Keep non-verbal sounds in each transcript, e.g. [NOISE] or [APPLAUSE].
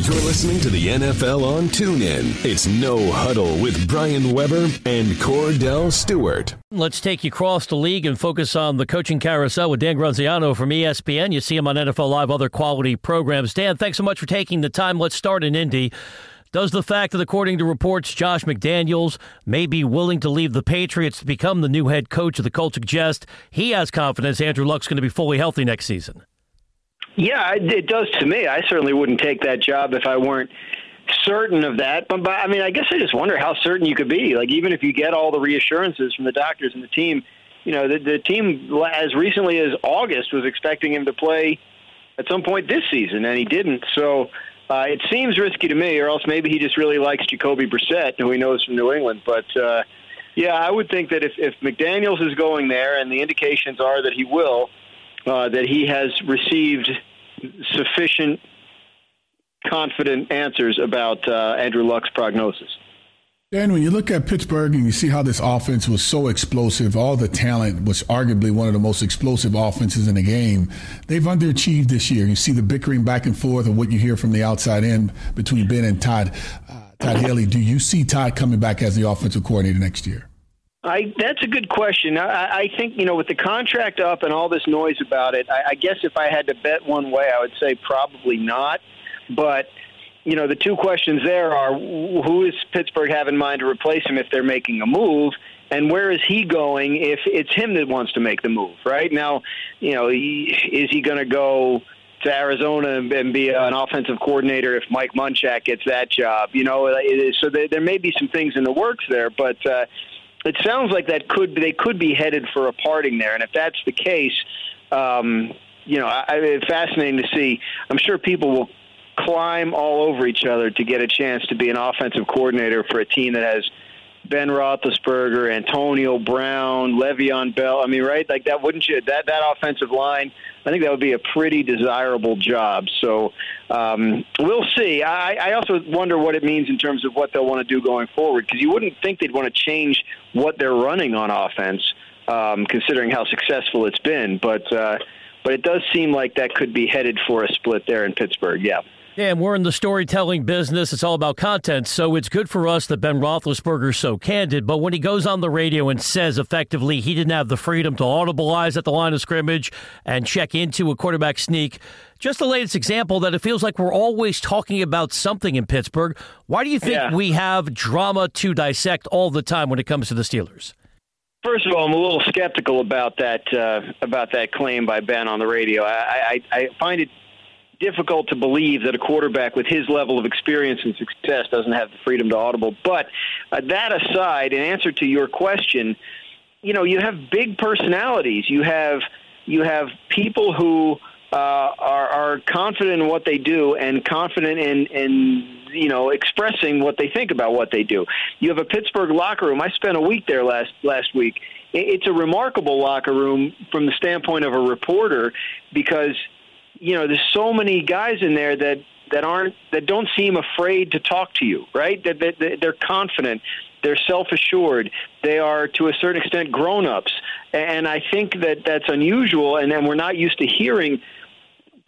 You're listening to the NFL on TuneIn. It's No Huddle with Brian Weber and Kordell Stewart. Let's take you across the league and focus on the coaching carousel with Dan Graziano from ESPN. You see him on NFL Live, other quality programs. Dan, thanks so much for taking the time. Let's start in Indy. Does the fact that, according to reports, Josh McDaniels may be willing to leave the Patriots to become the new head coach of the Colts suggest he has confidence Andrew Luck's going to be fully healthy next season? Yeah, it does to me. I certainly wouldn't take that job if I weren't certain of that. But, but I mean, I guess I just wonder how certain you could be. Like, even if you get all the reassurances from the doctors and the team, you know, the, the team as recently as August was expecting him to play at some point this season, and he didn't. So uh, it seems risky to me, or else maybe he just really likes Jacoby Brissett, who he knows from New England. But uh, yeah, I would think that if, if McDaniels is going there, and the indications are that he will, uh, that he has received sufficient, confident answers about uh, Andrew Luck's prognosis. Dan, when you look at Pittsburgh and you see how this offense was so explosive, all the talent was arguably one of the most explosive offenses in the game. They've underachieved this year. You see the bickering back and forth of what you hear from the outside in between Ben and Todd. Uh, Todd Haley, do you see Todd coming back as the offensive coordinator next year? I, that's a good question. I, I think you know with the contract up and all this noise about it, I, I guess if I had to bet one way, I would say probably not. But you know the two questions there are: who is Pittsburgh have in mind to replace him if they're making a move, and where is he going if it's him that wants to make the move? Right now, you know, is he going to go? to Arizona and be an offensive coordinator if Mike Munchak gets that job. You know, so there may be some things in the works there, but uh, it sounds like that could they could be headed for a parting there, and if that's the case, um, you know, I, it's fascinating to see. I'm sure people will climb all over each other to get a chance to be an offensive coordinator for a team that has Ben Roethlisberger, Antonio Brown, Le'Veon Bell. I mean, right? Like that wouldn't you? That that offensive line. I think that would be a pretty desirable job. So um, we'll see. I, I also wonder what it means in terms of what they'll want to do going forward because you wouldn't think they'd want to change what they're running on offense, um, considering how successful it's been. But uh, but it does seem like that could be headed for a split there in Pittsburgh. Yeah. Yeah, and we're in the storytelling business. It's all about content. So it's good for us that Ben Roethlisberger's so candid. But when he goes on the radio and says effectively he didn't have the freedom to audibleize at the line of scrimmage and check into a quarterback sneak, just the latest example that it feels like we're always talking about something in Pittsburgh. Why do you think yeah. we have drama to dissect all the time when it comes to the Steelers? First of all, I'm a little skeptical about that uh, about that claim by Ben on the radio. I, I, I find it difficult to believe that a quarterback with his level of experience and success doesn't have the freedom to audible. But uh, that aside, in answer to your question, you know, you have big personalities. You have you have people who uh, are, are confident in what they do and confident in in you know expressing what they think about what they do. You have a Pittsburgh locker room. I spent a week there last last week. It's a remarkable locker room from the standpoint of a reporter because you know, there's so many guys in there that that aren't that don't seem afraid to talk to you, right? That, that, they're confident, they're self-assured, they are to a certain extent grown-ups, and I think that that's unusual, and then we're not used to hearing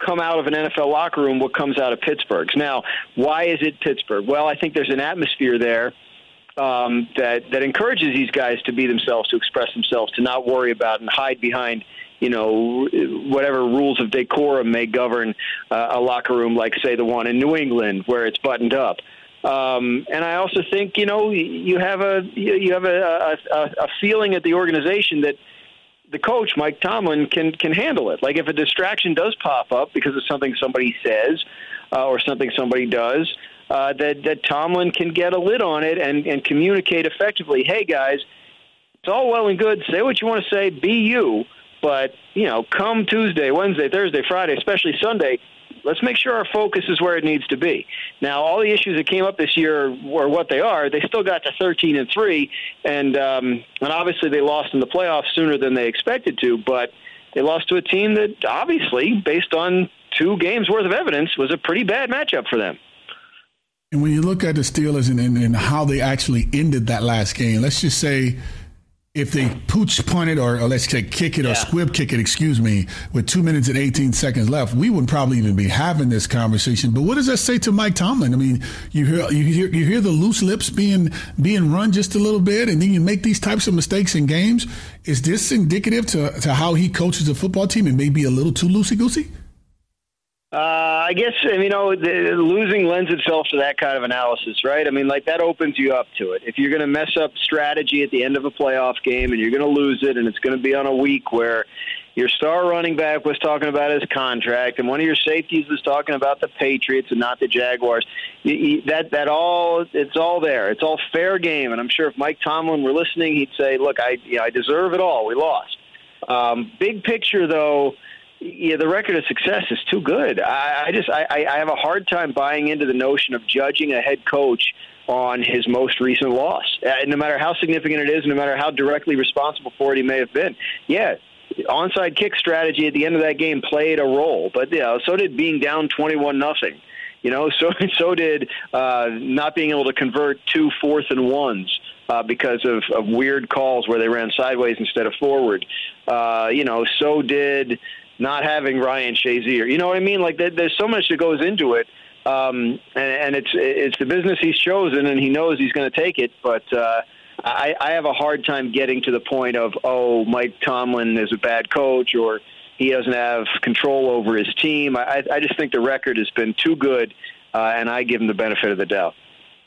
come out of an NFL locker room what comes out of Pittsburgh's. Now, why is it Pittsburgh? Well, I think there's an atmosphere there um, that that encourages these guys to be themselves, to express themselves, to not worry about and hide behind you know, whatever rules of decorum may govern uh, a locker room, like say the one in New England where it's buttoned up. Um, and I also think you know you have a you have a, a, a feeling at the organization that the coach Mike Tomlin can can handle it. Like if a distraction does pop up because of something somebody says uh, or something somebody does, uh, that that Tomlin can get a lid on it and and communicate effectively. Hey guys, it's all well and good. Say what you want to say. Be you. But, you know, come Tuesday, Wednesday, Thursday, Friday, especially Sunday, let's make sure our focus is where it needs to be. Now, all the issues that came up this year were what they are. They still got to 13 and 3, and, um, and obviously they lost in the playoffs sooner than they expected to, but they lost to a team that obviously, based on two games worth of evidence, was a pretty bad matchup for them. And when you look at the Steelers and, and, and how they actually ended that last game, let's just say if they pooch punt it or, or let's say kick it or squib kick it, excuse me, with two minutes and 18 seconds left, we wouldn't probably even be having this conversation. But what does that say to Mike Tomlin? I mean, you hear you hear you hear the loose lips being being run just a little bit, and then you make these types of mistakes in games. Is this indicative to, to how he coaches a football team and maybe a little too loosey goosey? Uh, I guess you know the, losing lends itself to that kind of analysis, right? I mean, like that opens you up to it. If you're going to mess up strategy at the end of a playoff game and you're going to lose it, and it's going to be on a week where your star running back was talking about his contract, and one of your safeties was talking about the Patriots and not the Jaguars. You, you, that that all it's all there. It's all fair game, and I'm sure if Mike Tomlin were listening, he'd say, "Look, I you know, I deserve it all. We lost." Um, big picture, though yeah, the record of success is too good. I, I just I, I have a hard time buying into the notion of judging a head coach on his most recent loss, uh, no matter how significant it is, no matter how directly responsible for it he may have been. Yeah, onside kick strategy at the end of that game played a role, but yeah, so did being down twenty-one nothing. You know, [LAUGHS] so so did uh, not being able to convert two fourth and ones. Uh, because of, of weird calls where they ran sideways instead of forward. Uh, you know, so did not having Ryan Shazier. You know what I mean? Like there's so much that goes into it, um, and, and it's it's the business he's chosen, and he knows he's going to take it. But uh, I, I have a hard time getting to the point of oh, Mike Tomlin is a bad coach, or he doesn't have control over his team. I, I just think the record has been too good, uh, and I give him the benefit of the doubt.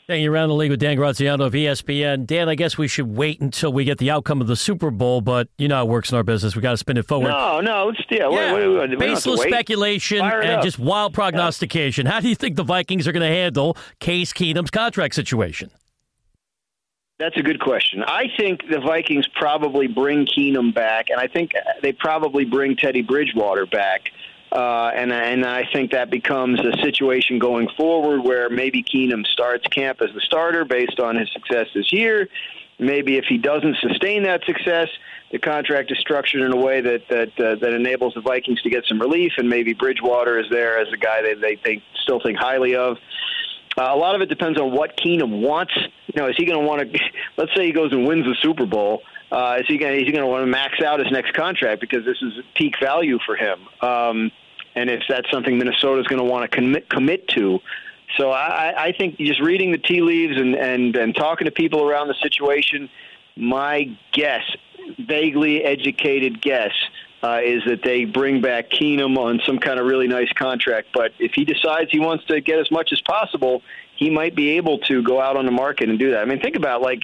Taking you around the league with Dan Graziano of ESPN. Dan, I guess we should wait until we get the outcome of the Super Bowl, but you know how it works in our business. We got to spin it forward. No, no, let's yeah, yeah. Baseless speculation and just wild prognostication. Yeah. How do you think the Vikings are going to handle Case Keenum's contract situation? That's a good question. I think the Vikings probably bring Keenum back, and I think they probably bring Teddy Bridgewater back. Uh, and and I think that becomes a situation going forward where maybe Keenum starts camp as the starter based on his success this year. Maybe if he doesn't sustain that success, the contract is structured in a way that that uh, that enables the Vikings to get some relief, and maybe Bridgewater is there as a guy that they think still think highly of. Uh, a lot of it depends on what Keenum wants. You know, is he going to want to? Let's say he goes and wins the Super Bowl. Uh, going? Is he going to want to max out his next contract because this is peak value for him? Um, and if that's something Minnesota is going to want to commit commit to. So I, I think just reading the tea leaves and, and, and talking to people around the situation, my guess, vaguely educated guess, uh, is that they bring back Keenum on some kind of really nice contract. But if he decides he wants to get as much as possible, he might be able to go out on the market and do that. I mean, think about like,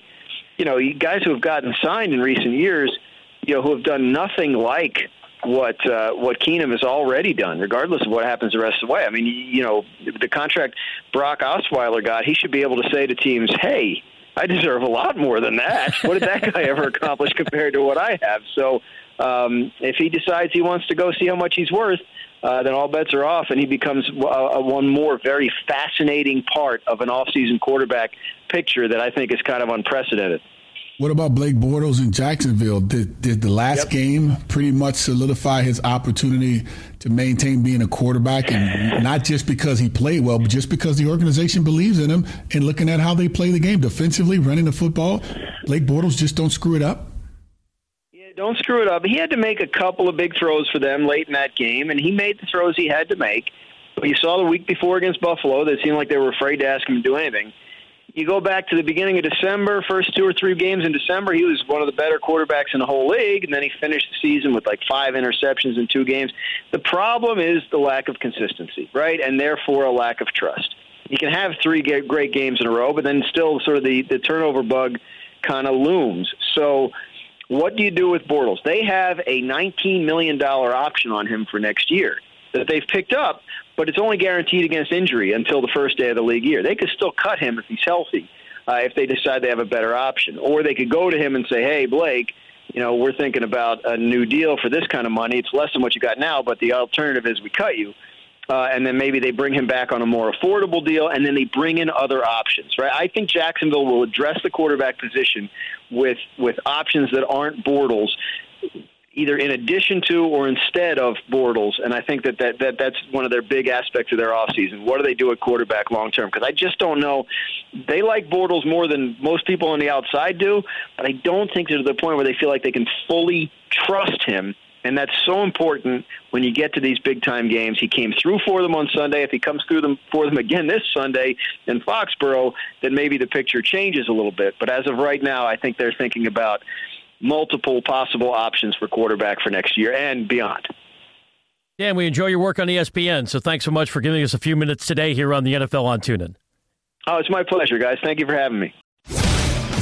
you know, guys who have gotten signed in recent years, you know, who have done nothing like what uh, what Keenum has already done, regardless of what happens the rest of the way. I mean, you know, the contract Brock Osweiler got, he should be able to say to teams, "Hey, I deserve a lot more than that. [LAUGHS] What did that guy ever accomplish compared to what I have?" So, um, if he decides he wants to go see how much he's worth, uh, then all bets are off, and he becomes uh, uh one more very fascinating part of an off-season quarterback picture that I think is kind of unprecedented. What about Blake Bortles in Jacksonville? Did, did the last yep. game pretty much solidify his opportunity to maintain being a quarterback, and not just because he played well, but just because the organization believes in him and looking at how they play the game defensively, running the football? Blake Bortles just don't screw it up. Don't screw it up. He had to make a couple of big throws for them late in that game, and he made the throws he had to make. But you saw the week before against Buffalo that seemed like they were afraid to ask him to do anything you go back to the beginning of December, first two or three games in December, he was one of the better quarterbacks in the whole league, and then he finished the season with like five interceptions in two games. The problem is the lack of consistency, right? And therefore a lack of trust. You can have three great games in a row, but then still sort of the, the turnover bug kind of looms. So what do you do with Bortles? They have a $19 million option on him for next year that they've picked up, but it's only guaranteed against injury until the first day of the league year. They could still cut him if he's healthy, uh, if they decide they have a better option, or they could go to him and say, "Hey, Blake." You know, we're thinking about a new deal for this kind of money. It's less than what you got now, but the alternative is we cut you. Uh, and then maybe they bring him back on a more affordable deal, and then they bring in other options, right? I think Jacksonville will address the quarterback position with with options that aren't Bortles either in addition to or instead of Bortles. And I think that, that, that that's one of their big aspects of their offseason. What do they do at quarterback long term? Because I just don't know. They like Bortles more than most people on the outside do, but I don't think they're to the point where they feel like they can fully trust him. And that's so important when you get to these big time games. He came through for them on Sunday. If he comes through them for them again this Sunday in Foxborough, then maybe the picture changes a little bit. But as of right now, I think they're thinking about multiple possible options for quarterback for next year and beyond. Dan, we enjoy your work on ESPN, so thanks so much for giving us a few minutes today here on the NFL on TuneIn. Oh, it's my pleasure, guys. Thank you for having me.